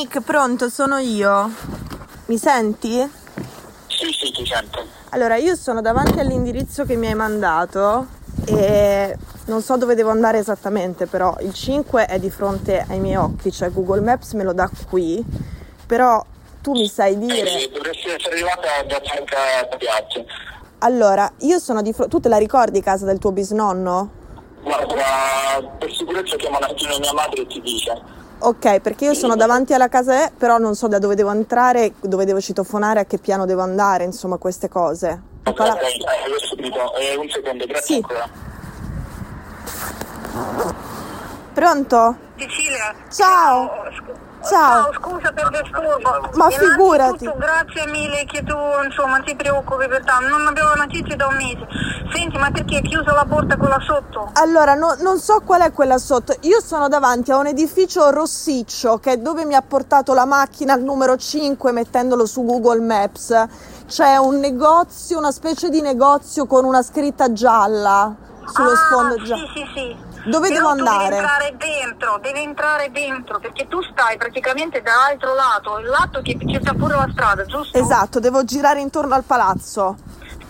Nick, pronto, sono io. Mi senti? Sì, sì, ti sento. Allora, io sono davanti all'indirizzo che mi hai mandato e non so dove devo andare esattamente, però il 5 è di fronte ai miei occhi, cioè Google Maps me lo dà qui, però tu mi sai dire... Eh, dovresti essere arrivata da Franca Piazza. Allora, io sono di fronte... Tu te la ricordi casa del tuo bisnonno? Guarda, per sicurezza chiama un attimo mia madre e ti dice. Ok, perché io sono davanti alla casa E, però non so da dove devo entrare, dove devo citofonare, a che piano devo andare, insomma, queste cose. Ok, Pala- ok, adesso ti dico, eh, un secondo, grazie Sì. ancora. Pronto? Cecilia. Ciao. scu- Ciao. scusa per il disturbo. Ma figurati. Grazie mille che tu insomma ti preoccupi per te. Non avevo notizie da un mese. Senti, ma perché hai chiuso la porta quella sotto? Allora, no- non so qual è quella sotto. Io sono davanti a un edificio rossiccio che è dove mi ha portato la macchina al numero 5 mettendolo su Google Maps. C'è un negozio, una specie di negozio con una scritta gialla sullo ah, sfondo giallo. Sì, sì, sì. Dove Però devo andare? Devi entrare dentro, devi entrare dentro, perché tu stai praticamente dall'altro lato, il lato che c'è sta pure la strada, giusto? Esatto, devo girare intorno al palazzo.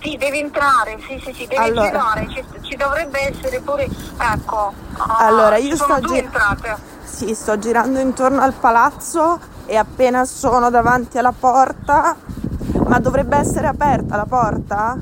Sì, devi entrare, sì, sì, sì, devi Allora. girare, ci, ci dovrebbe essere pure, ecco. ah, Allora, io ci sono sto due gi- entrate. Sì, sto girando intorno al palazzo e appena sono davanti alla porta, ma dovrebbe essere aperta la porta?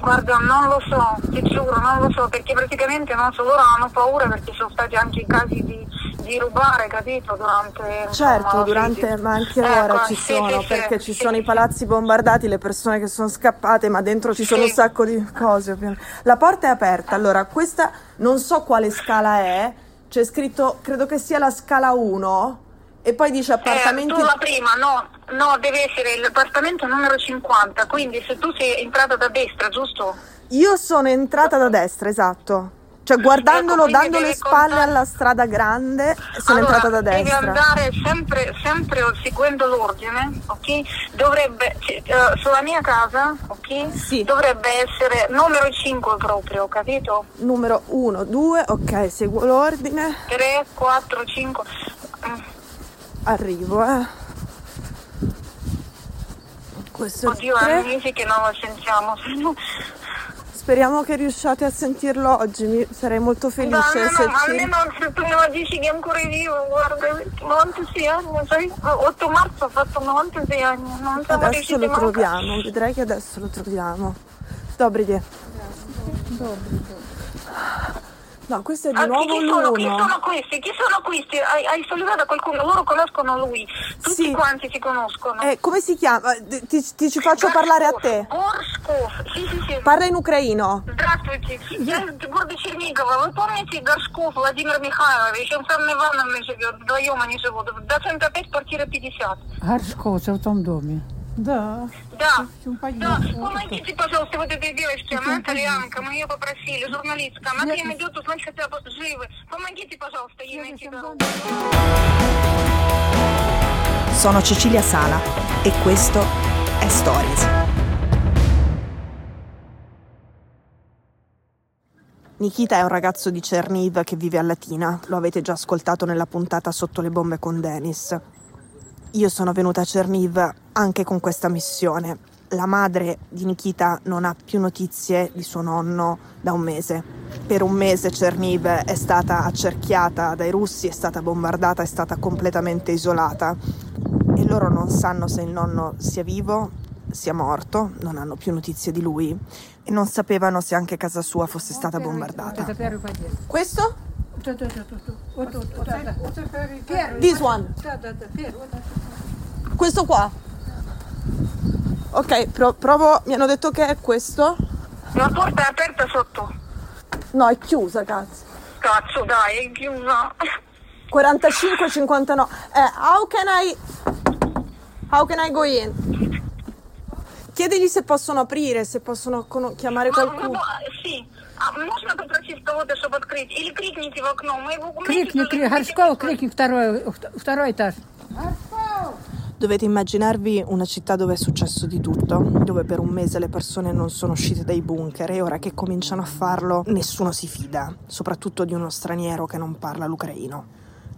Guarda, non lo so, ti giuro, non lo so, perché praticamente non so, loro hanno paura perché sono stati anche casi di, di rubare, capito, durante... insomma, Certo, la durante, crisi. ma anche Ecco, ora ci sì, sono, sì, perché sì, ci sono i palazzi bombardati, le persone che sono scappate, ma dentro ci sono un sacco di cose. ovviamente. La porta è aperta, allora questa non so quale scala è, c'è scritto, credo che sia la scala 1, e poi dice Eh, appartamenti... tu la prima, no, no, deve essere l'appartamento numero 50, quindi se tu sei entrata da destra, giusto? Io sono entrata da destra, esatto. Cioè guardandolo, Ecco, dando le devi spalle contare- alla strada grande, sono allora, entrata da Devi destra. andare sempre, sempre seguendo l'ordine, ok? Dovrebbe, eh, sulla mia casa, ok? Sì. Dovrebbe essere numero 5 proprio, capito? Numero 1, 2, ok, seguo l'ordine, 3, 4, 5. arrivo, eh. Questo Oddio, è tre. mesi che non lo sentiamo. Speriamo che riusciate a sentirlo oggi, mi sarei molto No, felice no, se no, ci... almeno se tu me lo dici che è ancora vivo, guarda, 96 anni, sai? 8 marzo ha fatto 96 anni, non siamo Adesso lo troviamo, vedrai che adesso lo troviamo. Dobri No, questo è di Ah, chi- nuovo chi, sono, chi l'uno. sono questi? Chi sono questi? Hai, hai sollevato qualcuno? Loro conoscono lui. Tutti Sì. quanti si conoscono. Eh, come si chiama? Eh, Ti, ti ci faccio parlare a te. Горшков. Sì, sì, sì. Parla in ucraino. Здравствуйте. Я из города Чернигова. Вы помните Горшков Владимир Михайлович? Он с Анной Ивановной живет. Вдвоем они живут. Доцент опять квартира 50. Горшков, це в тому домі. Да. Да. Чому Да, поїхав? помогите, пожалуйста, вот этой девочке, она итальянка, мы ее попросили, журналистка, она к ним идет узнать хотя бы живы. Помогите, пожалуйста, ей найти дорогу. Sono Cecilia Sala e questo è Stories. Nikita è un ragazzo di Cherniv che vive a Latina, lo avete già ascoltato nella puntata sotto le bombe con Denis. Io sono venuta a Cherniv anche con questa missione. La madre di Nikita non ha più notizie di suo nonno da un mese. Per un mese Cherniv è stata accerchiata dai russi, è stata bombardata, è stata completamente isolata e loro non sanno se il nonno sia vivo, sia morto, non hanno più notizie di lui e non sapevano se anche casa sua fosse stata bombardata. Це перший під'їзд. Questo? Тут, тут, тут, тут. Отут, оце, оце перший. Перший. This one. Да, да, да, перший. отак. Questo qua. Ok, pro- provo. Mi hanno detto che è questo. La porta è aperta sotto. No, è chiusa, cazzo. Cazzo, dai, è chiusa. 45-59. Eh, how can I. How can I go in? Chiedigli se possono aprire, se possono cono- chiamare Ма- мы qualcuno. бо- Sì. А можно попросить кого-то, чтобы открыть? Или крикните в окно. Мы его Крикни, крикни, Горшков, крикни второй, второй этаж. Dovete immaginarvi una città dove è successo di tutto, dove per un mese le persone non sono uscite dai bunker e ora che cominciano a farlo nessuno si fida, soprattutto di uno straniero che non parla l'ucraino.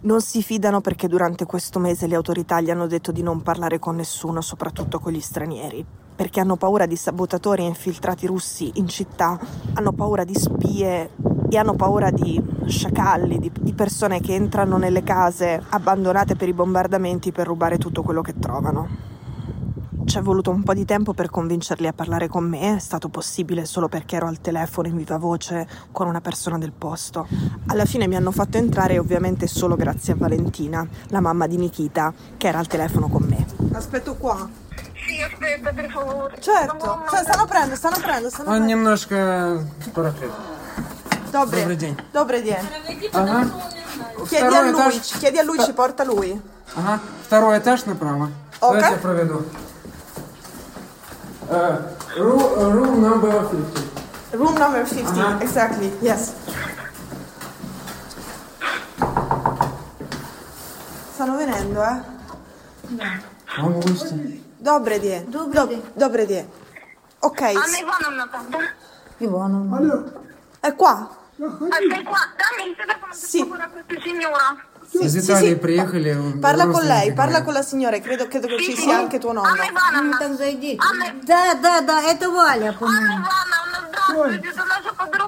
Non si fidano perché durante questo mese le autorità gli hanno detto di non parlare con nessuno, soprattutto con gli stranieri, perché hanno paura di sabotatori e infiltrati russi in città, hanno paura di spie e hanno paura di sciacalli, di, di persone che entrano nelle case abbandonate per i bombardamenti per rubare tutto quello che trovano. Ci è voluto un po' di tempo per convincerli a parlare con me, è stato possibile solo perché ero al telefono in viva voce con una persona del posto. Alla fine mi hanno fatto entrare ovviamente solo grazie a Valentina, la mamma di Nikita, che era al telefono con me. Aspetto qua Sì, aspetta, per favore. Certo, cioè stanno prendendo, stanno prendendo, stanno Он prendendo. немножко парафет. Добре, Добрий день. добрий день. Ага. Chiedi a Второй lui, этаж. chiedi a lui, ci porta lui. Ага. Второй этаж направо. Окей. Давайте я проведу. Э, ру- Room number 50. Room number 50, Ага. exactly, yes. Stanno venendo, eh? Августе. Dobre die. Добрий Do- Dobre die. Ok, Анна Ивановна там, да? Івановна. Алло, è qua. А sei qua? Dammi il telefono per Sì. favore a questa signora. Из Италии приехали. он Parla con lei, родственники parla мои. con la signora, credo, credo che ci Sì, sia sì. anche tuo Анна nonno. Ну Ивановна. так зайдите. Анна, Да, да, да, это Валя, Анна по-моему. Ивановна, здравствуйте, это наша подруга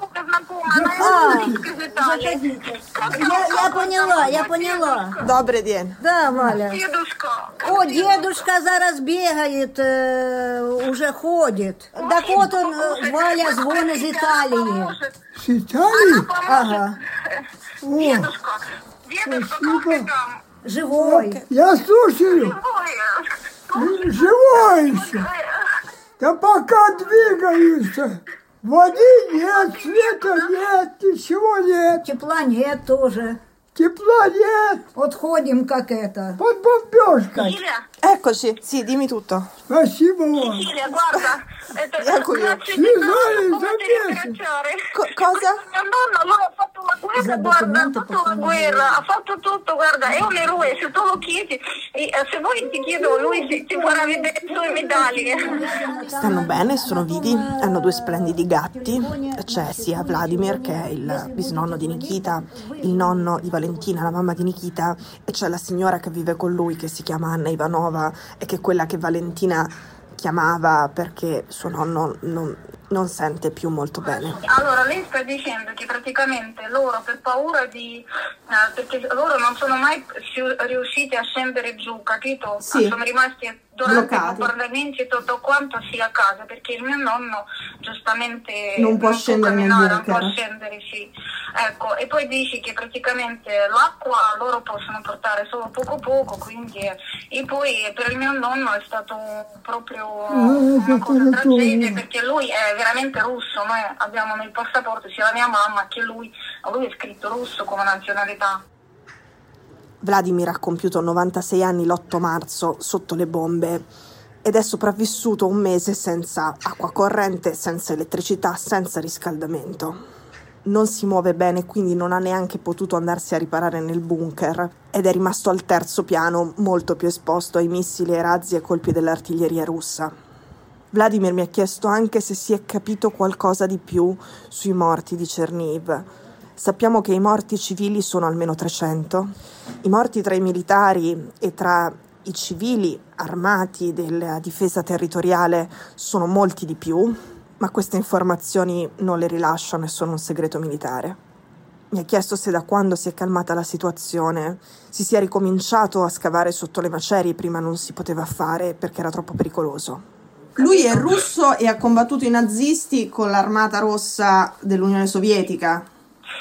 Как Я, я поняла, я поняла. Dobre die. Да, Валя. Дедушка. О, дедушка зараз бегает, э, уже ходит. Так вот он, э, Валя, звон из Италии. С Италии? Ага, Дедушка, дедушка, как ты там? живой. Я слушаю, Ой, живой еще. Да пока двигаются. Воды нет, света нет, ничего нет, Тепла нет тоже. тепла нет, Вот ходим как это. под бомбежкой. Силя, Eccoci, sì, dimmi tutto. Ma sì, Cecilia, guarda, eh, grazie di tanto, come ti ringraziare. Co- cosa? Mio nonno, lui ha fatto una guerra, guarda, ha fatto una guerra, ha fatto tutto, guarda, è un eroe, se tu lo chiedi, eh, se vuoi ti chiedo, lui ti farà vedere le sue medaglie. Stanno bene, sono vivi, hanno due splendidi gatti, c'è sia Vladimir che è il bisnonno di Nikita, il nonno di Valentina, la mamma di Nikita, e c'è la signora che vive con lui che si chiama Anna Ivanova e che è quella che Valentina chiamava perché suo nonno non, non sente più molto bene. Allora, lei sta dicendo che praticamente loro per paura di... eh, perché loro non sono mai riusciti a scendere giù, capito? Sì. Sono rimasti durante Bloccati. i bombardamenti e tutto quanto sì a casa, perché il mio nonno giustamente Non può scendere nel camminare, non può scendere, sì. Ecco, e poi dici che praticamente l'acqua loro possono portare solo poco poco, quindi... E poi per il mio nonno è stato proprio una cosa tragedia, perché lui è veramente russo, noi abbiamo nel passaporto sia la mia mamma che lui, lui è scritto russo come nazionalità. Vladimir ha compiuto 96 anni l'8 marzo sotto le bombe ed è sopravvissuto un mese senza acqua corrente, senza elettricità, senza riscaldamento. Non si muove bene, quindi non ha neanche potuto andarsi a riparare nel bunker ed è rimasto al terzo piano, molto più esposto ai missili, ai razzi e colpi dell'artiglieria russa. Vladimir mi ha chiesto anche se si è capito qualcosa di più sui morti di Cherniv. Sappiamo che i morti civili sono almeno 300. I morti tra i militari e tra i civili armati della difesa territoriale sono molti di più, ma queste informazioni non le rilasciano e sono un segreto militare. Mi ha chiesto se da quando si è calmata la situazione si sia ricominciato a scavare sotto le macerie, prima non si poteva fare perché era troppo pericoloso. Lui è russo e ha combattuto i nazisti con l'armata rossa dell'Unione Sovietica.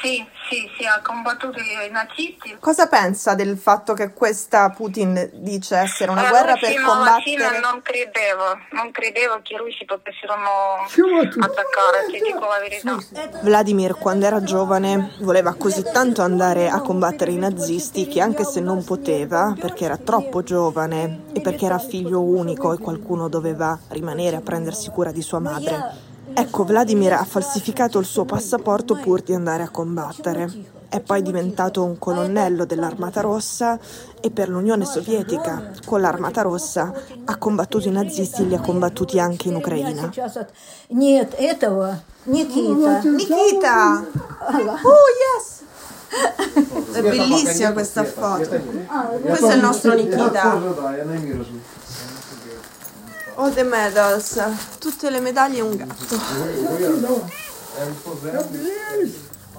Sì, sì, sì, ha combattuto i nazisti. Cosa pensa del fatto che questa Putin dice essere una allora, guerra per combattere? non credevo, non credevo che i russi potessero attaccare, ti dico la verità. Vladimir quando era giovane voleva così tanto andare a combattere i nazisti che anche se non poteva, perché era troppo giovane e perché era figlio unico e qualcuno doveva rimanere a prendersi cura di sua madre, Ecco, Vladimir ha falsificato il suo passaporto pur di andare a combattere. È poi diventato un colonnello dell'Armata Rossa e per l'Unione Sovietica, con l'Armata Rossa, ha combattuto i nazisti e li ha combattuti anche in Ucraina. Nikita! Nikita! Oh, yes! È bellissima questa foto. Questo è il nostro Nikita. All the medals, tutte le medaglie e un gatto.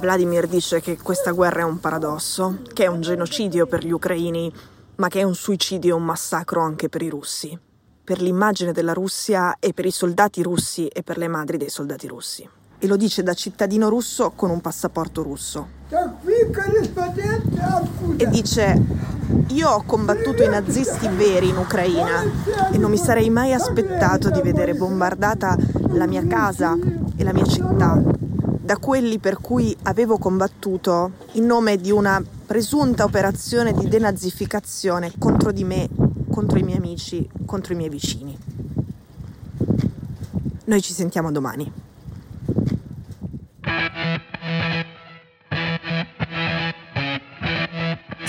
Vladimir dice che questa guerra è un paradosso, che è un genocidio per gli ucraini, ma che è un suicidio e un massacro anche per i russi, per l'immagine della Russia e per i soldati russi e per le madri dei soldati russi. E lo dice da cittadino russo con un passaporto russo. E dice io ho combattuto i nazisti veri in Ucraina e non mi sarei mai aspettato di vedere bombardata la mia casa e la mia città da quelli per cui avevo combattuto in nome di una presunta operazione di denazificazione contro di me, contro i miei amici, contro i miei vicini. Noi ci sentiamo domani.